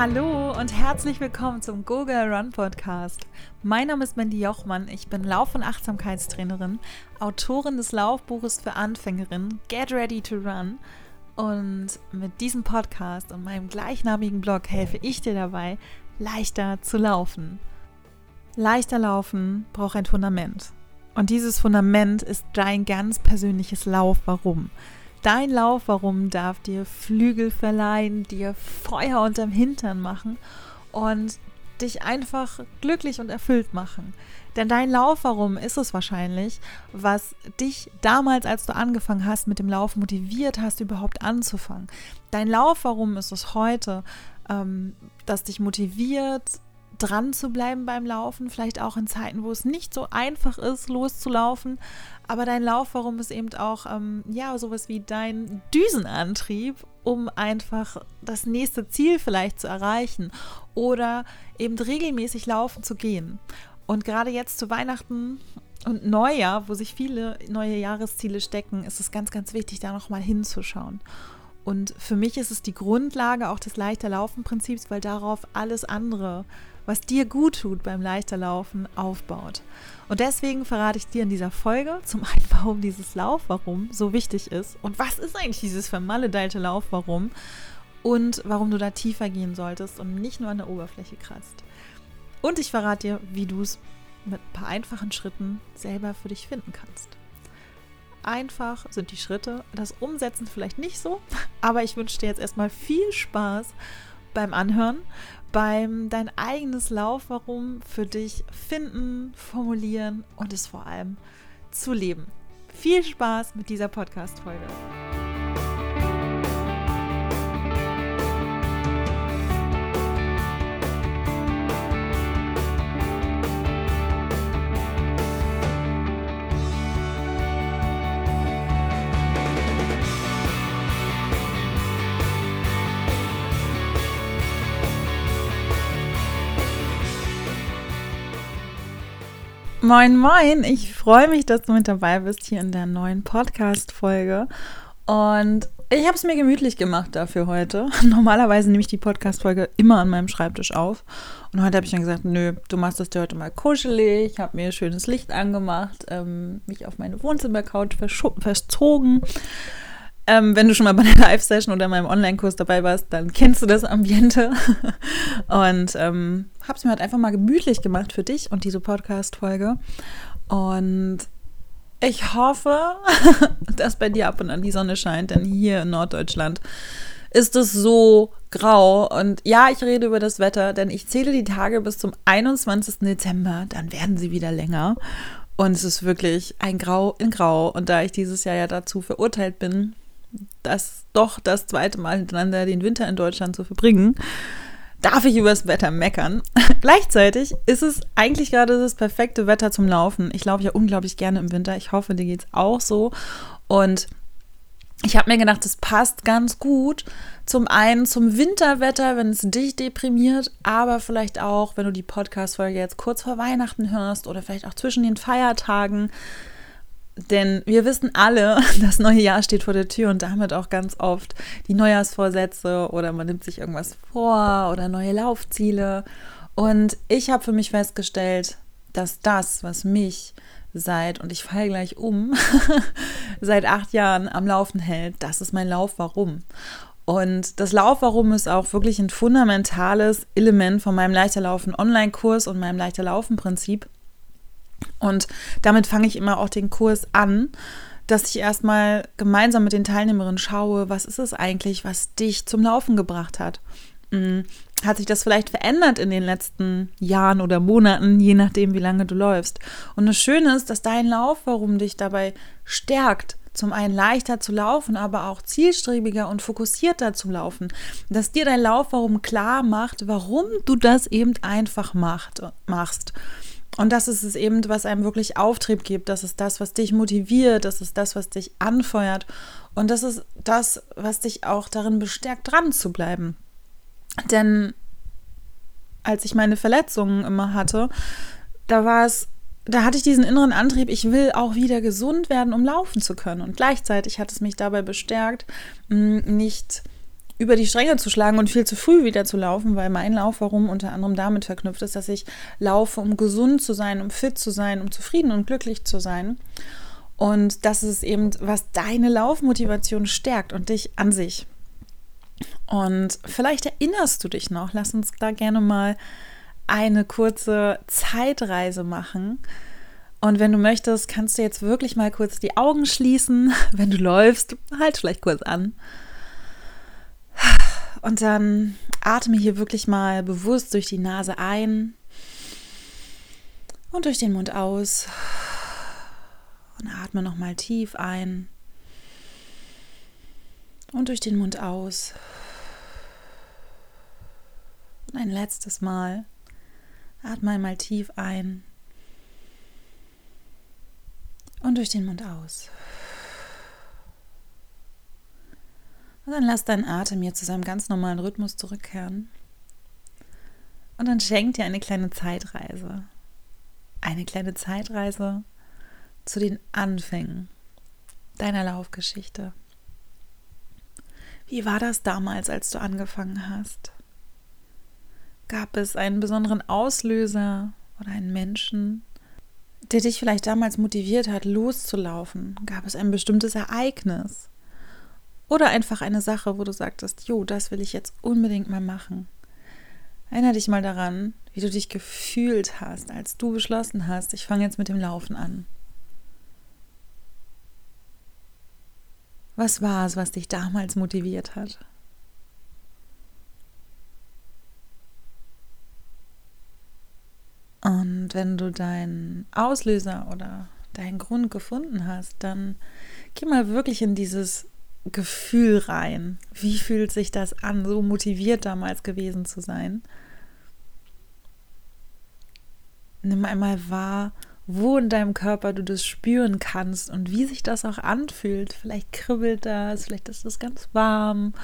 Hallo und herzlich willkommen zum Go Girl Run Podcast. Mein Name ist Mandy Jochmann. Ich bin Lauf- und Achtsamkeitstrainerin, Autorin des Laufbuches für Anfängerinnen Get Ready to Run. Und mit diesem Podcast und meinem gleichnamigen Blog helfe ich dir dabei, leichter zu laufen. Leichter laufen braucht ein Fundament. Und dieses Fundament ist dein ganz persönliches Lauf. Warum? Dein Lauf, warum darf dir Flügel verleihen, dir Feuer unterm Hintern machen und dich einfach glücklich und erfüllt machen. Denn dein Lauf, warum ist es wahrscheinlich, was dich damals, als du angefangen hast, mit dem Lauf motiviert hast, überhaupt anzufangen. Dein Lauf, warum ist es heute, ähm, das dich motiviert, dran zu bleiben beim Laufen, vielleicht auch in Zeiten, wo es nicht so einfach ist, loszulaufen. Aber dein Lauf, warum ist eben auch, ähm, ja, sowas wie dein Düsenantrieb, um einfach das nächste Ziel vielleicht zu erreichen oder eben regelmäßig laufen zu gehen. Und gerade jetzt zu Weihnachten und Neujahr, wo sich viele neue Jahresziele stecken, ist es ganz, ganz wichtig, da nochmal hinzuschauen. Und für mich ist es die Grundlage auch des leichter Laufen-Prinzips, weil darauf alles andere was dir gut tut beim leichter Laufen, aufbaut. Und deswegen verrate ich dir in dieser Folge zum einen, warum dieses Laufwarum so wichtig ist und was ist eigentlich dieses vermaledeite Laufwarum und warum du da tiefer gehen solltest und nicht nur an der Oberfläche kratzt. Und ich verrate dir, wie du es mit ein paar einfachen Schritten selber für dich finden kannst. Einfach sind die Schritte, das Umsetzen vielleicht nicht so, aber ich wünsche dir jetzt erstmal viel Spaß beim Anhören beim dein eigenes Laufwarum für dich finden, formulieren und es vor allem zu leben. Viel Spaß mit dieser Podcast-Folge. Moin, moin. Ich freue mich, dass du mit dabei bist hier in der neuen Podcast-Folge. Und ich habe es mir gemütlich gemacht dafür heute. Normalerweise nehme ich die Podcast-Folge immer an meinem Schreibtisch auf. Und heute habe ich dann gesagt, nö, du machst das dir heute mal kuschelig. Ich habe mir schönes Licht angemacht, ähm, mich auf meine Wohnzimmercouch verzogen ähm, wenn du schon mal bei einer Live-Session oder meinem Online-Kurs dabei warst, dann kennst du das Ambiente. und ähm, habe es mir halt einfach mal gemütlich gemacht für dich und diese Podcast-Folge. Und ich hoffe, dass bei dir ab und an die Sonne scheint, denn hier in Norddeutschland ist es so grau. Und ja, ich rede über das Wetter, denn ich zähle die Tage bis zum 21. Dezember. Dann werden sie wieder länger. Und es ist wirklich ein Grau in Grau. Und da ich dieses Jahr ja dazu verurteilt bin, das doch das zweite Mal hintereinander den Winter in Deutschland zu verbringen, darf ich übers Wetter meckern. Gleichzeitig ist es eigentlich gerade das perfekte Wetter zum Laufen. Ich laufe ja unglaublich gerne im Winter. Ich hoffe, dir geht es auch so. Und ich habe mir gedacht, das passt ganz gut. Zum einen zum Winterwetter, wenn es dich deprimiert, aber vielleicht auch, wenn du die Podcast-Folge jetzt kurz vor Weihnachten hörst oder vielleicht auch zwischen den Feiertagen. Denn wir wissen alle, das neue Jahr steht vor der Tür und damit auch ganz oft die Neujahrsvorsätze oder man nimmt sich irgendwas vor oder neue Laufziele. Und ich habe für mich festgestellt, dass das, was mich seit, und ich falle gleich um, seit acht Jahren am Laufen hält, das ist mein Lauf, warum. Und das Laufwarum ist auch wirklich ein fundamentales Element von meinem Leichterlaufen Online-Kurs und meinem Leichterlaufen-Prinzip. Und damit fange ich immer auch den Kurs an, dass ich erstmal gemeinsam mit den Teilnehmerinnen schaue, was ist es eigentlich, was dich zum Laufen gebracht hat. Hm, hat sich das vielleicht verändert in den letzten Jahren oder Monaten, je nachdem, wie lange du läufst? Und das Schöne ist, dass dein Lauf, warum dich dabei stärkt, zum einen leichter zu laufen, aber auch zielstrebiger und fokussierter zu laufen. Dass dir dein Lauf, warum klar macht, warum du das eben einfach macht, machst. Und das ist es eben, was einem wirklich Auftrieb gibt. Das ist das, was dich motiviert. Das ist das, was dich anfeuert. Und das ist das, was dich auch darin bestärkt, dran zu bleiben. Denn als ich meine Verletzungen immer hatte, da war es, da hatte ich diesen inneren Antrieb, ich will auch wieder gesund werden, um laufen zu können. Und gleichzeitig hat es mich dabei bestärkt, nicht über die Stränge zu schlagen und viel zu früh wieder zu laufen, weil mein Lauf warum unter anderem damit verknüpft ist, dass ich laufe, um gesund zu sein, um fit zu sein, um zufrieden und glücklich zu sein. Und das ist eben, was deine Laufmotivation stärkt und dich an sich. Und vielleicht erinnerst du dich noch, lass uns da gerne mal eine kurze Zeitreise machen. Und wenn du möchtest, kannst du jetzt wirklich mal kurz die Augen schließen. Wenn du läufst, halt vielleicht kurz an. Und dann atme hier wirklich mal bewusst durch die Nase ein und durch den Mund aus. Und atme nochmal tief ein und durch den Mund aus. Und ein letztes Mal. Atme einmal tief ein und durch den Mund aus. Und dann lass deinen Atem hier zu seinem ganz normalen Rhythmus zurückkehren. Und dann schenk dir eine kleine Zeitreise. Eine kleine Zeitreise zu den Anfängen deiner Laufgeschichte. Wie war das damals, als du angefangen hast? Gab es einen besonderen Auslöser oder einen Menschen, der dich vielleicht damals motiviert hat, loszulaufen? Gab es ein bestimmtes Ereignis? Oder einfach eine Sache, wo du sagtest, jo, das will ich jetzt unbedingt mal machen. Erinnere dich mal daran, wie du dich gefühlt hast, als du beschlossen hast, ich fange jetzt mit dem Laufen an. Was war es, was dich damals motiviert hat? Und wenn du deinen Auslöser oder deinen Grund gefunden hast, dann geh mal wirklich in dieses Gefühl rein. Wie fühlt sich das an, so motiviert damals gewesen zu sein? Nimm einmal wahr, wo in deinem Körper du das spüren kannst und wie sich das auch anfühlt. Vielleicht kribbelt das, vielleicht ist das ganz warm.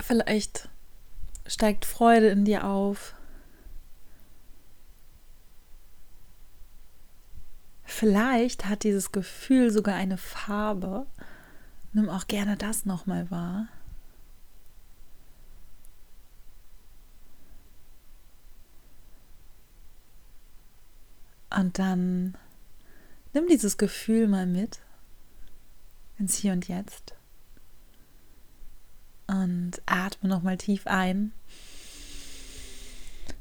Vielleicht steigt Freude in dir auf. Vielleicht hat dieses Gefühl sogar eine Farbe. Nimm auch gerne das nochmal wahr. Und dann nimm dieses Gefühl mal mit ins Hier und Jetzt. Und atme nochmal tief ein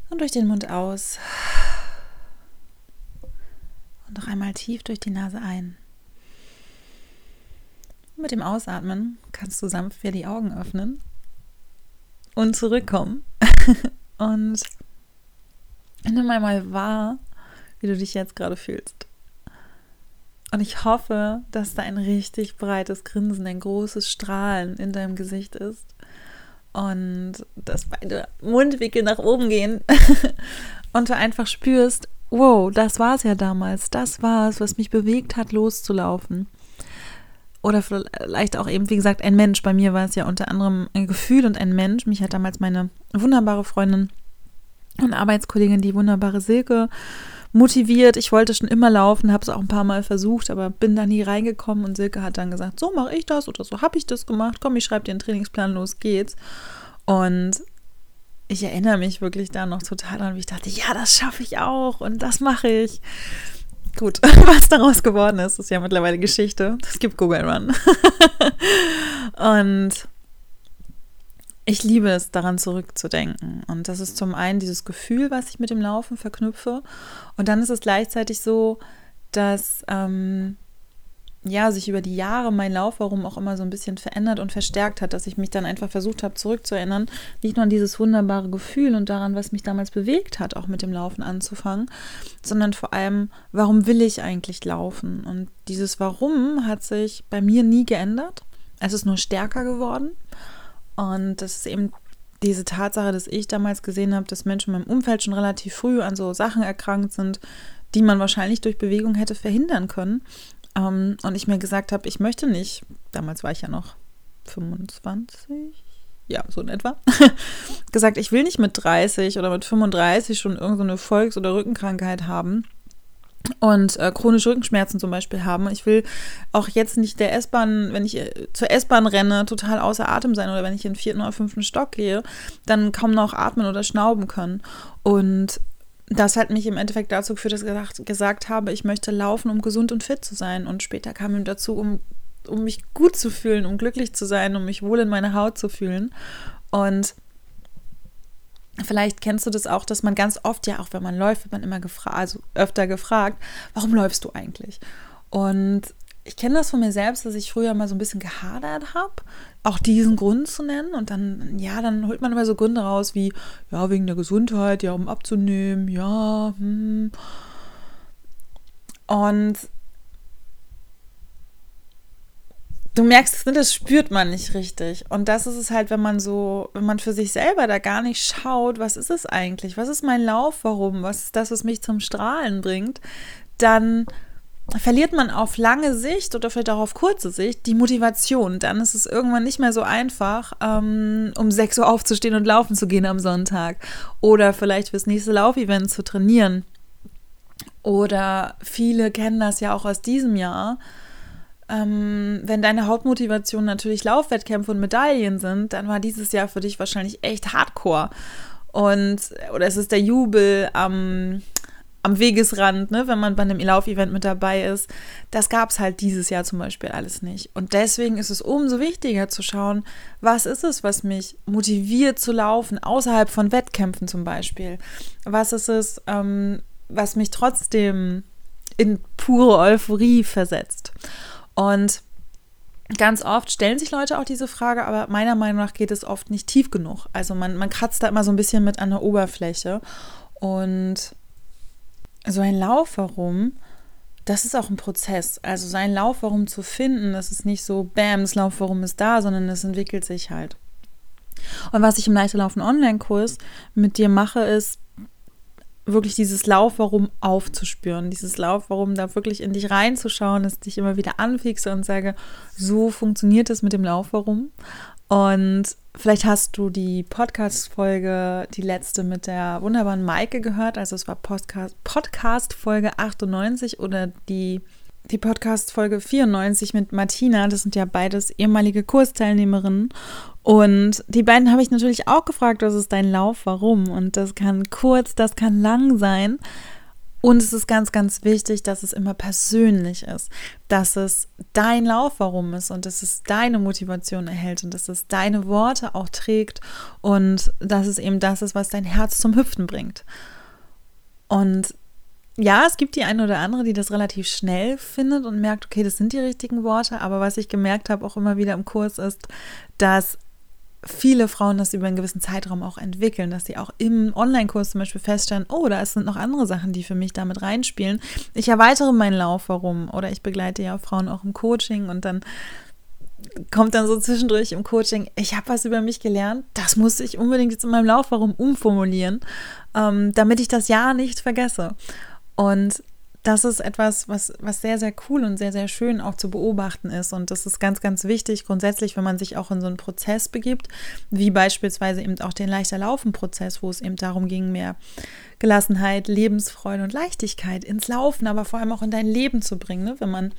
und durch den Mund aus. Noch einmal tief durch die Nase ein. mit dem Ausatmen kannst du sanft wieder die Augen öffnen und zurückkommen. und nimm einmal wahr, wie du dich jetzt gerade fühlst. Und ich hoffe, dass da ein richtig breites Grinsen, ein großes Strahlen in deinem Gesicht ist. Und dass beide Mundwinkel nach oben gehen. und du einfach spürst, wow, das war es ja damals. Das war es, was mich bewegt hat, loszulaufen. Oder vielleicht auch eben, wie gesagt, ein Mensch. Bei mir war es ja unter anderem ein Gefühl und ein Mensch. Mich hat damals meine wunderbare Freundin und Arbeitskollegin, die wunderbare Silke, motiviert. Ich wollte schon immer laufen, habe es auch ein paar Mal versucht, aber bin da nie reingekommen. Und Silke hat dann gesagt, so mache ich das oder so habe ich das gemacht. Komm, ich schreibe dir einen Trainingsplan, los geht's. Und ich erinnere mich wirklich da noch total an, wie ich dachte, ja, das schaffe ich auch und das mache ich. Gut, was daraus geworden ist, ist ja mittlerweile Geschichte. Es gibt Google Run. und ich liebe es, daran zurückzudenken. Und das ist zum einen dieses Gefühl, was ich mit dem Laufen verknüpfe. Und dann ist es gleichzeitig so, dass ähm, ja, sich über die Jahre mein Lauf, warum auch immer so ein bisschen verändert und verstärkt hat, dass ich mich dann einfach versucht habe zurückzuerinnern, nicht nur an dieses wunderbare Gefühl und daran, was mich damals bewegt hat, auch mit dem Laufen anzufangen, sondern vor allem, warum will ich eigentlich laufen? Und dieses Warum hat sich bei mir nie geändert. Es ist nur stärker geworden. Und das ist eben diese Tatsache, dass ich damals gesehen habe, dass Menschen in meinem Umfeld schon relativ früh an so Sachen erkrankt sind, die man wahrscheinlich durch Bewegung hätte verhindern können. Ähm, und ich mir gesagt habe, ich möchte nicht, damals war ich ja noch 25, ja, so in etwa, gesagt, ich will nicht mit 30 oder mit 35 schon irgendeine Volks- oder Rückenkrankheit haben und äh, chronische Rückenschmerzen zum Beispiel haben. Ich will auch jetzt nicht der S-Bahn, wenn ich äh, zur S-Bahn renne, total außer Atem sein oder wenn ich in den vierten oder fünften Stock gehe, dann kaum noch atmen oder schnauben können. Und das hat mich im Endeffekt dazu geführt, dass ich gesagt, habe, ich möchte laufen, um gesund und fit zu sein. Und später kam ihm dazu, um, um mich gut zu fühlen, um glücklich zu sein, um mich wohl in meiner Haut zu fühlen. Und Vielleicht kennst du das auch, dass man ganz oft, ja, auch wenn man läuft, wird man immer gefragt, also öfter gefragt, warum läufst du eigentlich? Und ich kenne das von mir selbst, dass ich früher mal so ein bisschen gehadert habe, auch diesen Grund zu nennen. Und dann, ja, dann holt man immer so Gründe raus wie, ja, wegen der Gesundheit, ja, um abzunehmen, ja, hm. Und du merkst, ne, das spürt man nicht richtig. Und das ist es halt, wenn man so, wenn man für sich selber da gar nicht schaut, was ist es eigentlich? Was ist mein Lauf? Warum? Was ist das, was mich zum Strahlen bringt? Dann verliert man auf lange Sicht oder vielleicht auch auf kurze Sicht die Motivation. Dann ist es irgendwann nicht mehr so einfach, ähm, um 6 Uhr aufzustehen und laufen zu gehen am Sonntag. Oder vielleicht fürs nächste Laufevent zu trainieren. Oder viele kennen das ja auch aus diesem Jahr ähm, wenn deine Hauptmotivation natürlich Laufwettkämpfe und Medaillen sind, dann war dieses Jahr für dich wahrscheinlich echt hardcore. Und, oder es ist der Jubel am, am Wegesrand, ne, wenn man bei einem Laufevent mit dabei ist. Das gab es halt dieses Jahr zum Beispiel alles nicht. Und deswegen ist es umso wichtiger zu schauen, was ist es, was mich motiviert zu laufen, außerhalb von Wettkämpfen zum Beispiel. Was ist es, ähm, was mich trotzdem in pure Euphorie versetzt. Und ganz oft stellen sich Leute auch diese Frage, aber meiner Meinung nach geht es oft nicht tief genug. Also man, man kratzt da immer so ein bisschen mit an der Oberfläche. Und so ein Lauf herum, das ist auch ein Prozess. Also sein Lauf herum zu finden, das ist nicht so, bam, das Lauf herum ist da, sondern es entwickelt sich halt. Und was ich im Leichter Laufen Online-Kurs mit dir mache, ist, wirklich dieses Laufwarum aufzuspüren, dieses Laufwarum da wirklich in dich reinzuschauen, dass ich dich immer wieder anfixe und sage, so funktioniert es mit dem Laufwarum. Und vielleicht hast du die Podcast-Folge, die letzte mit der wunderbaren Maike gehört. Also es war Podcast, Podcast Folge 98 oder die die Podcast-Folge 94 mit Martina. Das sind ja beides ehemalige Kursteilnehmerinnen. Und die beiden habe ich natürlich auch gefragt, was ist dein Lauf, warum? Und das kann kurz, das kann lang sein. Und es ist ganz, ganz wichtig, dass es immer persönlich ist, dass es dein Lauf, warum ist und dass es deine Motivation erhält und dass es deine Worte auch trägt und dass es eben das ist, was dein Herz zum Hüpfen bringt. Und ja, es gibt die eine oder andere, die das relativ schnell findet und merkt, okay, das sind die richtigen Worte. Aber was ich gemerkt habe, auch immer wieder im Kurs, ist, dass viele Frauen das über einen gewissen Zeitraum auch entwickeln, dass sie auch im Online-Kurs zum Beispiel feststellen, oh, da sind noch andere Sachen, die für mich damit reinspielen. Ich erweitere meinen Lauf, warum? Oder ich begleite ja Frauen auch im Coaching und dann kommt dann so zwischendurch im Coaching, ich habe was über mich gelernt, das muss ich unbedingt jetzt in meinem Lauf warum umformulieren, ähm, damit ich das ja nicht vergesse. Und das ist etwas, was, was sehr, sehr cool und sehr, sehr schön auch zu beobachten ist. Und das ist ganz, ganz wichtig grundsätzlich, wenn man sich auch in so einen Prozess begibt, wie beispielsweise eben auch den leichter Laufen-Prozess, wo es eben darum ging, mehr Gelassenheit, Lebensfreude und Leichtigkeit ins Laufen, aber vor allem auch in dein Leben zu bringen. Ne? Wenn man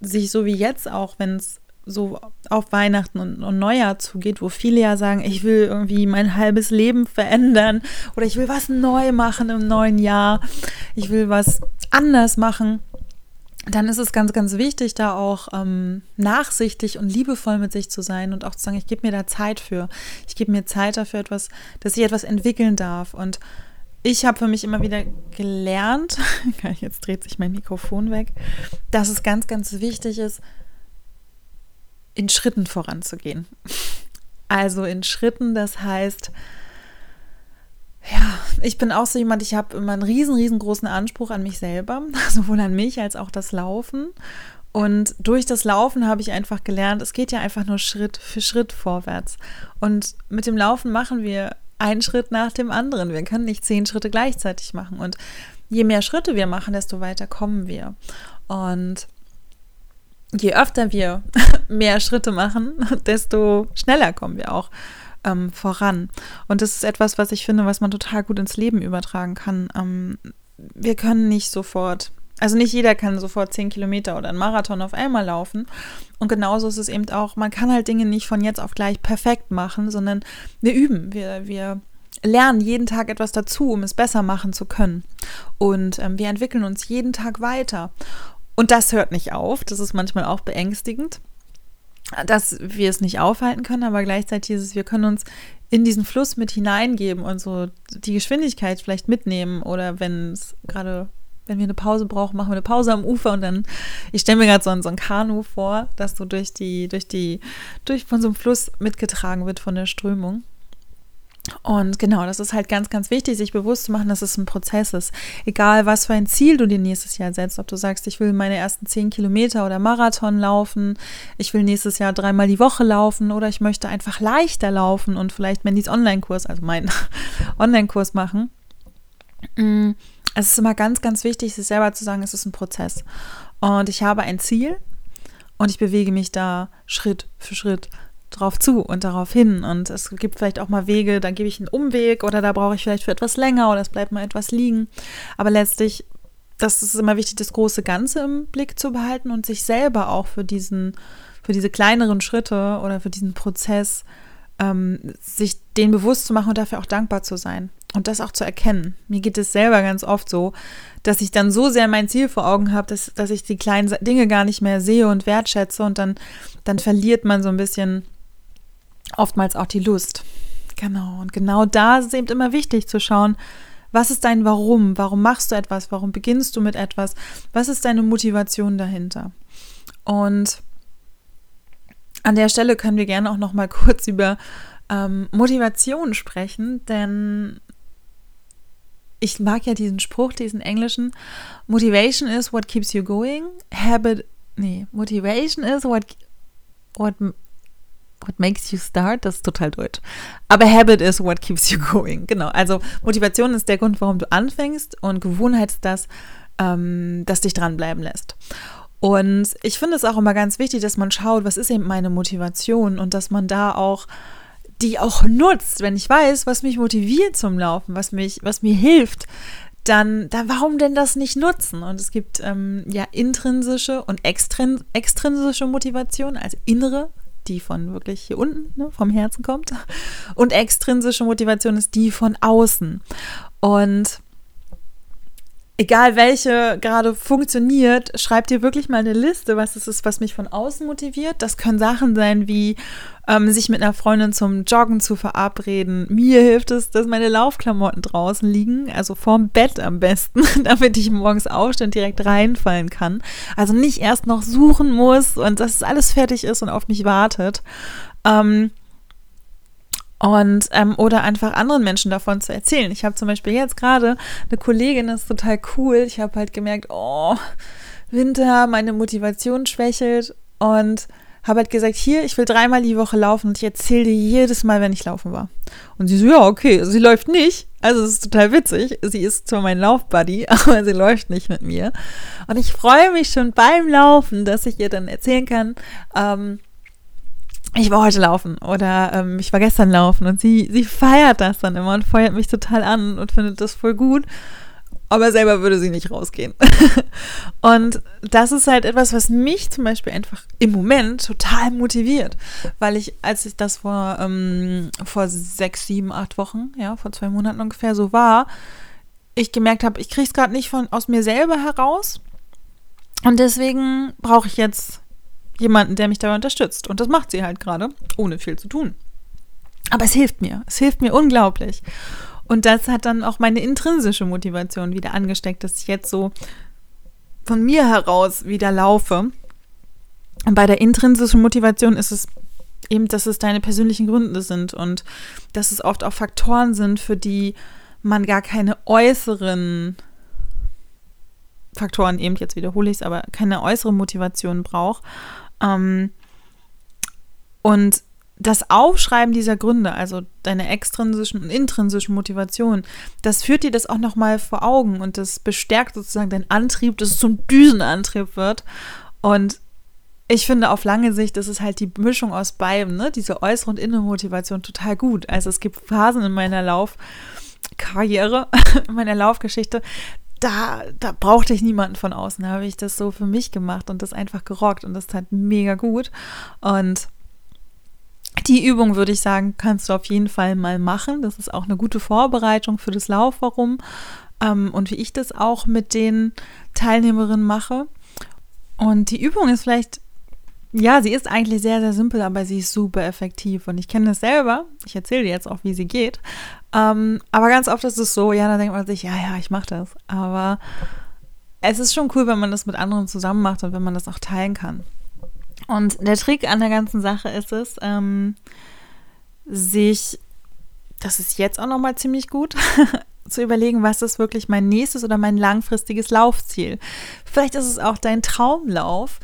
sich so wie jetzt auch, wenn es so auf Weihnachten und, und, Neujahr zugeht, wo viele ja sagen, ich will irgendwie mein halbes Leben verändern oder ich will was neu machen im neuen Jahr, ich will was anders machen, dann ist es ganz, ganz wichtig, da auch ähm, nachsichtig und liebevoll mit sich zu sein und auch zu sagen, ich gebe mir da Zeit für. Ich gebe mir Zeit dafür, etwas, dass ich etwas entwickeln darf. Und ich habe für mich immer wieder gelernt, jetzt dreht sich mein Mikrofon weg, dass es ganz, ganz wichtig ist, in Schritten voranzugehen. Also in Schritten, das heißt, ja, ich bin auch so jemand, ich habe immer einen riesen, riesengroßen Anspruch an mich selber, sowohl an mich als auch das Laufen. Und durch das Laufen habe ich einfach gelernt, es geht ja einfach nur Schritt für Schritt vorwärts. Und mit dem Laufen machen wir einen Schritt nach dem anderen. Wir können nicht zehn Schritte gleichzeitig machen. Und je mehr Schritte wir machen, desto weiter kommen wir. Und je öfter wir mehr Schritte machen, desto schneller kommen wir auch ähm, voran. Und das ist etwas, was ich finde, was man total gut ins Leben übertragen kann. Ähm, wir können nicht sofort, also nicht jeder kann sofort 10 Kilometer oder einen Marathon auf einmal laufen. Und genauso ist es eben auch, man kann halt Dinge nicht von jetzt auf gleich perfekt machen, sondern wir üben, wir, wir lernen jeden Tag etwas dazu, um es besser machen zu können. Und ähm, wir entwickeln uns jeden Tag weiter. Und das hört nicht auf. Das ist manchmal auch beängstigend, dass wir es nicht aufhalten können, aber gleichzeitig ist es, wir können uns in diesen Fluss mit hineingeben und so die Geschwindigkeit vielleicht mitnehmen oder wenn es gerade wenn wir eine Pause brauchen, machen wir eine Pause am Ufer und dann, ich stelle mir gerade so, so ein Kanu vor, das so durch die, durch die, durch von so einem Fluss mitgetragen wird von der Strömung. Und genau, das ist halt ganz, ganz wichtig, sich bewusst zu machen, dass es ein Prozess ist. Egal, was für ein Ziel du dir nächstes Jahr setzt, ob du sagst, ich will meine ersten zehn Kilometer oder Marathon laufen, ich will nächstes Jahr dreimal die Woche laufen oder ich möchte einfach leichter laufen und vielleicht Mandys Online-Kurs, also meinen Online-Kurs machen. Mm, es ist immer ganz, ganz wichtig, sich selber zu sagen, es ist ein Prozess. Und ich habe ein Ziel und ich bewege mich da Schritt für Schritt drauf zu und darauf hin. Und es gibt vielleicht auch mal Wege, da gebe ich einen Umweg oder da brauche ich vielleicht für etwas länger oder es bleibt mal etwas liegen. Aber letztlich, das ist immer wichtig, das große Ganze im Blick zu behalten und sich selber auch für diesen, für diese kleineren Schritte oder für diesen Prozess ähm, sich den bewusst zu machen und dafür auch dankbar zu sein und das auch zu erkennen. Mir geht es selber ganz oft so, dass ich dann so sehr mein Ziel vor Augen habe, dass, dass ich die kleinen Dinge gar nicht mehr sehe und wertschätze und dann, dann verliert man so ein bisschen oftmals auch die Lust. Genau. Und genau da ist es eben immer wichtig zu schauen, was ist dein Warum? Warum machst du etwas? Warum beginnst du mit etwas? Was ist deine Motivation dahinter? Und an der Stelle können wir gerne auch noch mal kurz über ähm, Motivation sprechen, denn ich mag ja diesen Spruch, diesen englischen. Motivation is what keeps you going. Habit, nee, Motivation is what, what What makes you start? Das ist total deutsch. Aber Habit is what keeps you going. Genau. Also Motivation ist der Grund, warum du anfängst und Gewohnheit ist das, ähm, das dich dranbleiben lässt. Und ich finde es auch immer ganz wichtig, dass man schaut, was ist eben meine Motivation und dass man da auch die auch nutzt, wenn ich weiß, was mich motiviert zum Laufen, was mich, was mir hilft, dann, dann warum denn das nicht nutzen? Und es gibt ähm, ja intrinsische und extrin extrinsische Motivation, also innere die von wirklich hier unten, ne, vom Herzen kommt. Und extrinsische Motivation ist die von außen. Und egal welche gerade funktioniert, schreib dir wirklich mal eine Liste, was es ist, was mich von außen motiviert. Das können Sachen sein wie ähm, sich mit einer Freundin zum Joggen zu verabreden. Mir hilft es, dass meine Laufklamotten draußen liegen, also vorm Bett am besten, damit ich morgens aufstehe und direkt reinfallen kann. Also nicht erst noch suchen muss und dass alles fertig ist und auf mich wartet. Ähm, und ähm, oder einfach anderen Menschen davon zu erzählen. Ich habe zum Beispiel jetzt gerade eine Kollegin, das ist total cool. Ich habe halt gemerkt, oh, Winter, meine Motivation schwächelt und habe halt gesagt, hier, ich will dreimal die Woche laufen und ich erzähle dir jedes Mal, wenn ich laufen war. Und sie so, ja, okay, sie läuft nicht. Also es ist total witzig. Sie ist zwar mein Laufbuddy, aber sie läuft nicht mit mir. Und ich freue mich schon beim Laufen, dass ich ihr dann erzählen kann, ähm, ich war heute laufen oder ähm, ich war gestern laufen und sie, sie feiert das dann immer und feuert mich total an und findet das voll gut. Aber selber würde sie nicht rausgehen. und das ist halt etwas, was mich zum Beispiel einfach im Moment total motiviert. Weil ich, als ich das vor, ähm, vor sechs, sieben, acht Wochen, ja, vor zwei Monaten ungefähr so war, ich gemerkt habe, ich kriege es gerade nicht von, aus mir selber heraus. Und deswegen brauche ich jetzt jemanden, der mich dabei unterstützt. Und das macht sie halt gerade, ohne viel zu tun. Aber es hilft mir. Es hilft mir unglaublich. Und das hat dann auch meine intrinsische Motivation wieder angesteckt, dass ich jetzt so von mir heraus wieder laufe. Und bei der intrinsischen Motivation ist es eben, dass es deine persönlichen Gründe sind und dass es oft auch Faktoren sind, für die man gar keine äußeren Faktoren, eben jetzt wiederhole ich es, aber keine äußere Motivation braucht, und das Aufschreiben dieser Gründe, also deine extrinsischen und intrinsischen Motivationen, das führt dir das auch nochmal vor Augen und das bestärkt sozusagen deinen Antrieb, dass es zum Düsenantrieb wird. Und ich finde, auf lange Sicht ist es halt die Mischung aus beidem, ne? diese äußere und innere Motivation total gut. Also es gibt Phasen in meiner Laufkarriere, in meiner Laufgeschichte, da, da brauchte ich niemanden von außen. Da habe ich das so für mich gemacht und das einfach gerockt und das tat mega gut. Und die Übung würde ich sagen, kannst du auf jeden Fall mal machen. Das ist auch eine gute Vorbereitung für das Lauf, warum ähm, und wie ich das auch mit den Teilnehmerinnen mache. Und die Übung ist vielleicht, ja, sie ist eigentlich sehr, sehr simpel, aber sie ist super effektiv. Und ich kenne das selber. Ich erzähle dir jetzt auch, wie sie geht. Ähm, aber ganz oft ist es so, ja, da denkt man sich, ja, ja, ich mache das. Aber es ist schon cool, wenn man das mit anderen zusammen macht und wenn man das auch teilen kann. Und der Trick an der ganzen Sache ist es, ähm, sich, das ist jetzt auch nochmal ziemlich gut, zu überlegen, was ist wirklich mein nächstes oder mein langfristiges Laufziel. Vielleicht ist es auch dein Traumlauf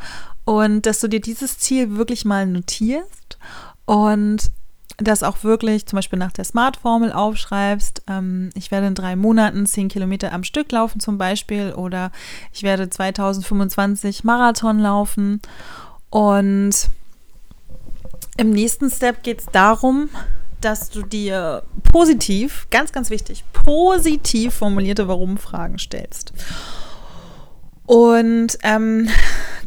und dass du dir dieses Ziel wirklich mal notierst und das auch wirklich zum Beispiel nach der Smart-Formel aufschreibst. Ähm, ich werde in drei Monaten zehn Kilometer am Stück laufen zum Beispiel oder ich werde 2025 Marathon laufen und im nächsten Step geht es darum, dass du dir positiv, ganz, ganz wichtig, positiv formulierte Warum-Fragen stellst. Und ähm,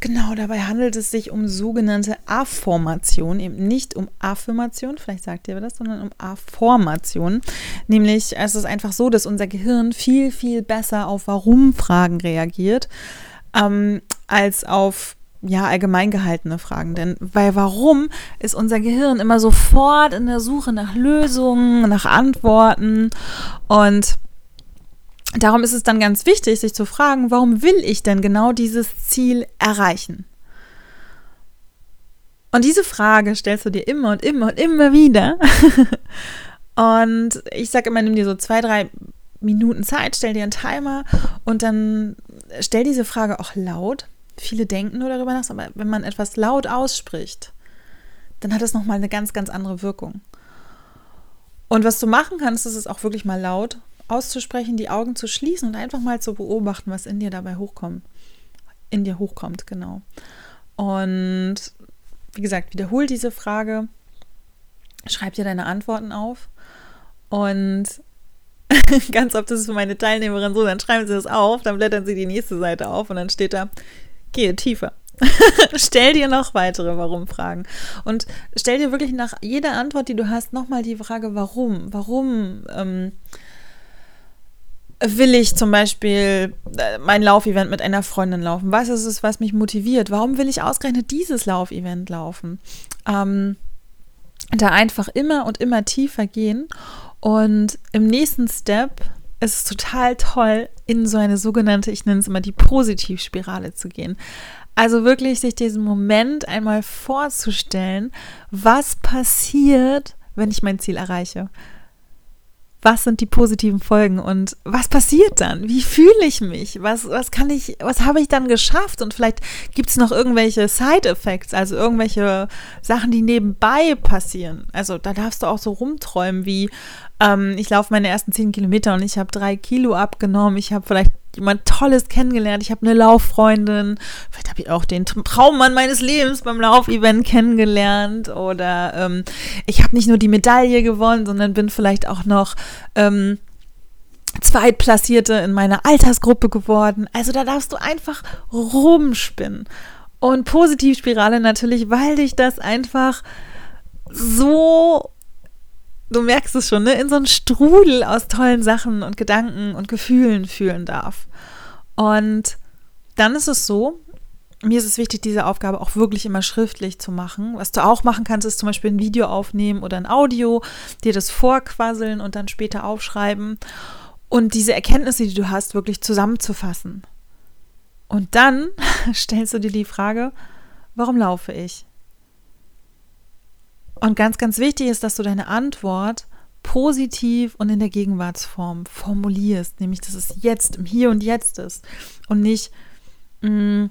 genau dabei handelt es sich um sogenannte Affirmation, eben nicht um Affirmation, vielleicht sagt ihr das, sondern um Affirmation. Nämlich es ist einfach so, dass unser Gehirn viel, viel besser auf Warum-Fragen reagiert ähm, als auf ja, allgemein gehaltene Fragen. Denn bei warum ist unser Gehirn immer sofort in der Suche nach Lösungen, nach Antworten und darum ist es dann ganz wichtig, sich zu fragen, warum will ich denn genau dieses Ziel erreichen? Und diese Frage stellst du dir immer und immer und immer wieder. und ich sage immer, nimm dir so zwei, drei Minuten Zeit, stell dir einen Timer und dann stell diese Frage auch laut viele denken nur darüber nach, aber wenn man etwas laut ausspricht, dann hat es nochmal eine ganz, ganz andere Wirkung. Und was du machen kannst, ist es auch wirklich mal laut auszusprechen, die Augen zu schließen und einfach mal zu beobachten, was in dir dabei hochkommt. In dir hochkommt, genau. Und wie gesagt, wiederhol diese Frage, schreib dir deine Antworten auf und ganz oft ist es für meine Teilnehmerin so, dann schreiben sie das auf, dann blättern sie die nächste Seite auf und dann steht da, gehe tiefer. stell dir noch weitere Warum-Fragen. Und stell dir wirklich nach jeder Antwort, die du hast, nochmal die Frage, warum? Warum ähm, will ich zum Beispiel äh, mein Laufevent mit einer Freundin laufen? Was ist es, was mich motiviert? Warum will ich ausgerechnet dieses Laufevent laufen? Ähm, da einfach immer und immer tiefer gehen. Und im nächsten Step es ist total toll, in so eine sogenannte, ich nenne es immer die Positivspirale zu gehen. Also wirklich sich diesen Moment einmal vorzustellen, was passiert, wenn ich mein Ziel erreiche was sind die positiven Folgen und was passiert dann? Wie fühle ich mich? Was, was kann ich, was habe ich dann geschafft? Und vielleicht gibt es noch irgendwelche Side-Effects, also irgendwelche Sachen, die nebenbei passieren. Also da darfst du auch so rumträumen, wie ähm, ich laufe meine ersten zehn Kilometer und ich habe drei Kilo abgenommen. Ich habe vielleicht jemand Tolles kennengelernt. Ich habe eine Lauffreundin. Vielleicht habe ich auch den Traummann meines Lebens beim Laufevent kennengelernt. Oder ähm, ich habe nicht nur die Medaille gewonnen, sondern bin vielleicht auch noch ähm, Zweitplatzierte in meiner Altersgruppe geworden. Also da darfst du einfach rumspinnen. Und Positivspirale natürlich, weil dich das einfach so du merkst es schon, ne, in so einen Strudel aus tollen Sachen und Gedanken und Gefühlen fühlen darf. Und dann ist es so, mir ist es wichtig, diese Aufgabe auch wirklich immer schriftlich zu machen. Was du auch machen kannst, ist zum Beispiel ein Video aufnehmen oder ein Audio, dir das vorquasseln und dann später aufschreiben und diese Erkenntnisse, die du hast, wirklich zusammenzufassen. Und dann stellst du dir die Frage, warum laufe ich? Und ganz, ganz wichtig ist, dass du deine Antwort positiv und in der Gegenwartsform formulierst, nämlich dass es jetzt, im Hier und Jetzt ist und nicht mh, mm,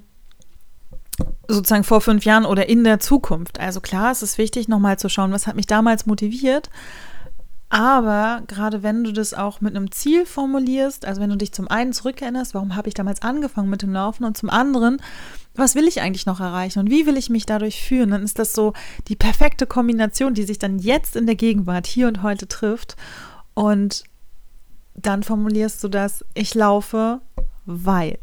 sozusagen vor fünf Jahren oder in der Zukunft. Also klar, es ist wichtig, nochmal zu schauen, was hat mich damals motiviert. Aber gerade wenn du das auch mit einem Ziel formulierst, also wenn du dich zum einen zurückerinnerst, warum habe ich damals angefangen mit dem Laufen und zum anderen, was will ich eigentlich noch erreichen und wie will ich mich dadurch fühlen, dann ist das so die perfekte Kombination, die sich dann jetzt in der Gegenwart hier und heute trifft. Und dann formulierst du das, ich laufe, weil.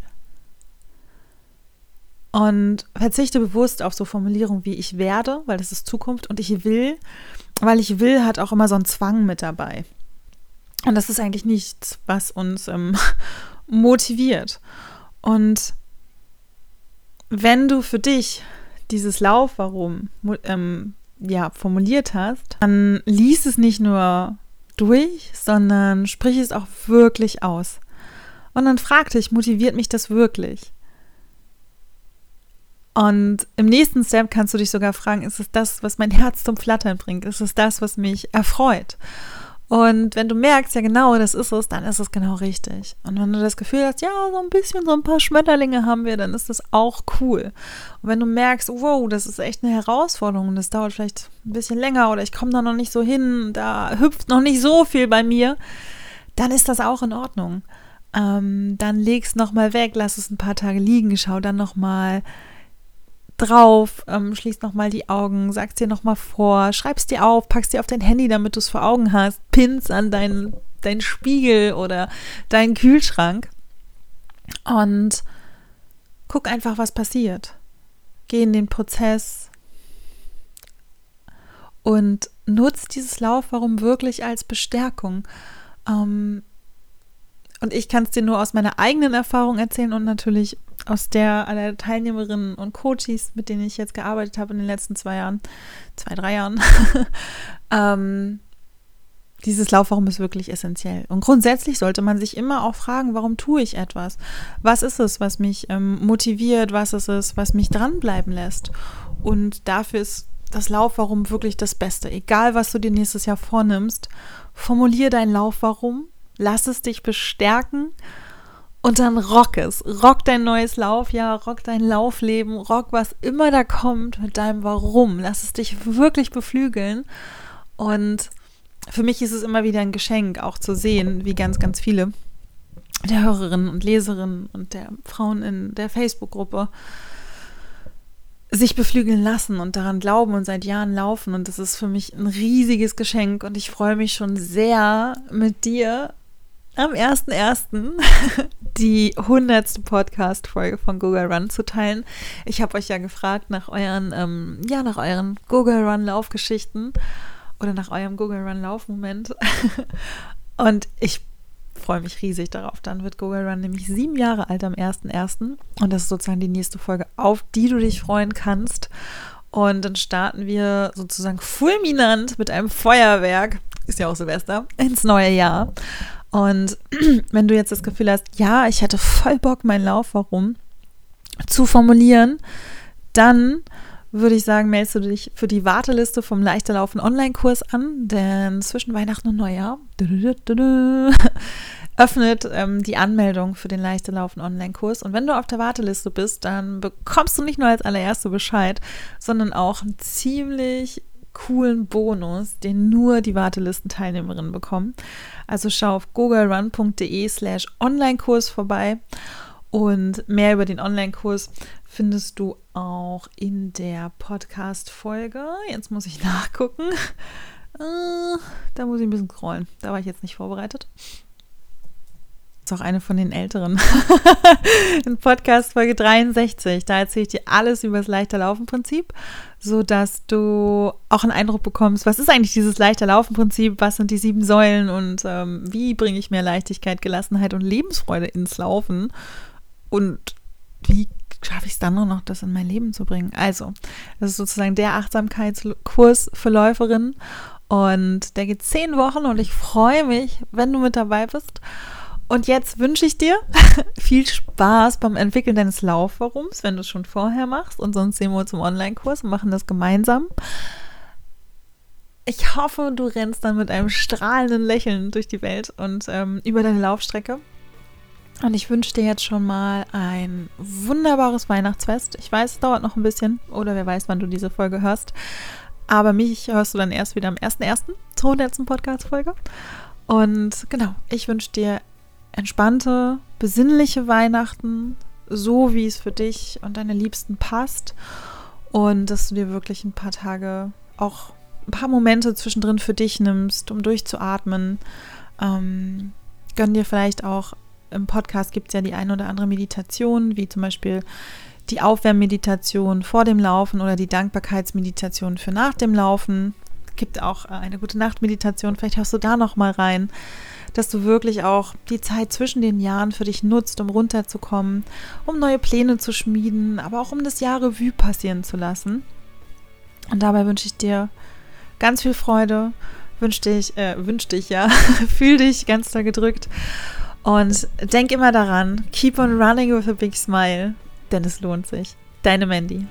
Und verzichte bewusst auf so Formulierungen wie ich werde, weil das ist Zukunft und ich will, weil ich will, hat auch immer so einen Zwang mit dabei. Und das ist eigentlich nichts, was uns ähm, motiviert. Und wenn du für dich dieses Laufwarum ähm, ja, formuliert hast, dann lies es nicht nur durch, sondern sprich es auch wirklich aus. Und dann frag dich, motiviert mich das wirklich? Und im nächsten Step kannst du dich sogar fragen, ist es das, was mein Herz zum Flattern bringt? Ist es das, was mich erfreut? Und wenn du merkst, ja genau, das ist es, dann ist es genau richtig. Und wenn du das Gefühl hast, ja, so ein bisschen, so ein paar Schmetterlinge haben wir, dann ist das auch cool. Und wenn du merkst, wow, das ist echt eine Herausforderung und das dauert vielleicht ein bisschen länger oder ich komme da noch nicht so hin, da hüpft noch nicht so viel bei mir, dann ist das auch in Ordnung. Ähm, dann leg's nochmal weg, lass es ein paar Tage liegen, schau dann nochmal drauf, ähm, schließt nochmal die Augen, sagst dir nochmal vor, schreibst dir auf, packst dir auf dein Handy, damit du es vor Augen hast, pins an deinen dein Spiegel oder deinen Kühlschrank und guck einfach, was passiert. Geh in den Prozess und nutz dieses Laufwarum wirklich als Bestärkung. Ähm, und ich kann es dir nur aus meiner eigenen Erfahrung erzählen und natürlich aus der aller Teilnehmerinnen und Coaches, mit denen ich jetzt gearbeitet habe in den letzten zwei Jahren, zwei, drei Jahren, ähm, dieses Laufwarum ist wirklich essentiell. Und grundsätzlich sollte man sich immer auch fragen, warum tue ich etwas? Was ist es, was mich ähm, motiviert? Was ist es, was mich dranbleiben lässt? Und dafür ist das Laufwarum wirklich das Beste. Egal, was du dir nächstes Jahr vornimmst, formulier dein Laufwarum, lass es dich bestärken und dann rock es. Rock dein neues Laufjahr, rock dein Laufleben, rock was immer da kommt mit deinem Warum. Lass es dich wirklich beflügeln. Und für mich ist es immer wieder ein Geschenk, auch zu sehen, wie ganz, ganz viele der Hörerinnen und Leserinnen und der Frauen in der Facebook-Gruppe sich beflügeln lassen und daran glauben und seit Jahren laufen. Und das ist für mich ein riesiges Geschenk. Und ich freue mich schon sehr mit dir am 1.1. die 100. Podcast-Folge von Google Run zu teilen. Ich habe euch ja gefragt nach euren, ähm, ja, nach euren Google Run Laufgeschichten oder nach eurem Google Run Laufmoment. Und ich freue mich riesig darauf. Dann wird Google Run nämlich sieben Jahre alt am 1.1. Und das ist sozusagen die nächste Folge, auf die du dich freuen kannst. Und dann starten wir sozusagen fulminant mit einem Feuerwerk, ist ja auch Silvester, ins neue Jahr. Und wenn du jetzt das Gefühl hast, ja, ich hätte voll Bock, meinen Lauf warum zu formulieren, dann würde ich sagen, meldest du dich für die Warteliste vom Leichter Laufen Online-Kurs an, denn zwischen Weihnachten und Neujahr öffnet ähm, die Anmeldung für den Leichter Laufen Online-Kurs. Und wenn du auf der Warteliste bist, dann bekommst du nicht nur als allererste Bescheid, sondern auch einen ziemlich coolen Bonus, den nur die Wartelistenteilnehmerinnen bekommen. Also schau auf googlerun.de slash Online-Kurs vorbei und mehr über den Online-Kurs findest du auch in der Podcast-Folge. Jetzt muss ich nachgucken. Äh, da muss ich ein bisschen scrollen. Da war ich jetzt nicht vorbereitet ist auch eine von den älteren. in Podcast Folge 63. Da erzähle ich dir alles über das leichter Laufen-Prinzip, sodass du auch einen Eindruck bekommst, was ist eigentlich dieses leichter Laufen-Prinzip, was sind die sieben Säulen und ähm, wie bringe ich mehr Leichtigkeit, Gelassenheit und Lebensfreude ins Laufen und wie schaffe ich es dann noch, das in mein Leben zu bringen. Also, das ist sozusagen der Achtsamkeitskurs für Läuferinnen und der geht zehn Wochen und ich freue mich, wenn du mit dabei bist. Und jetzt wünsche ich dir viel Spaß beim Entwickeln deines Laufwarums, wenn du es schon vorher machst. Und sonst sehen wir uns im Online-Kurs und machen das gemeinsam. Ich hoffe, du rennst dann mit einem strahlenden Lächeln durch die Welt und ähm, über deine Laufstrecke. Und ich wünsche dir jetzt schon mal ein wunderbares Weihnachtsfest. Ich weiß, es dauert noch ein bisschen oder wer weiß, wann du diese Folge hörst. Aber mich hörst du dann erst wieder am 1.1. zur 100. Podcast-Folge. Und genau, ich wünsche dir entspannte, besinnliche Weihnachten, so wie es für dich und deine Liebsten passt. Und dass du dir wirklich ein paar Tage, auch ein paar Momente zwischendrin für dich nimmst, um durchzuatmen. Ähm, gönn dir vielleicht auch im Podcast gibt es ja die eine oder andere Meditation, wie zum Beispiel die Aufwärmmeditation vor dem Laufen oder die Dankbarkeitsmeditation für nach dem Laufen. Es gibt auch äh, eine gute Nachtmeditation. Vielleicht hörst du da noch mal rein, dass du wirklich auch die Zeit zwischen den Jahren für dich nutzt, um runterzukommen, um neue Pläne zu schmieden, aber auch um das Jahr Revue passieren zu lassen. Und dabei wünsche ich dir ganz viel Freude, wünsche dich, äh, wünsch dich, ja, fühl dich ganz da gedrückt und denk immer daran, keep on running with a big smile, denn es lohnt sich. Deine Mandy.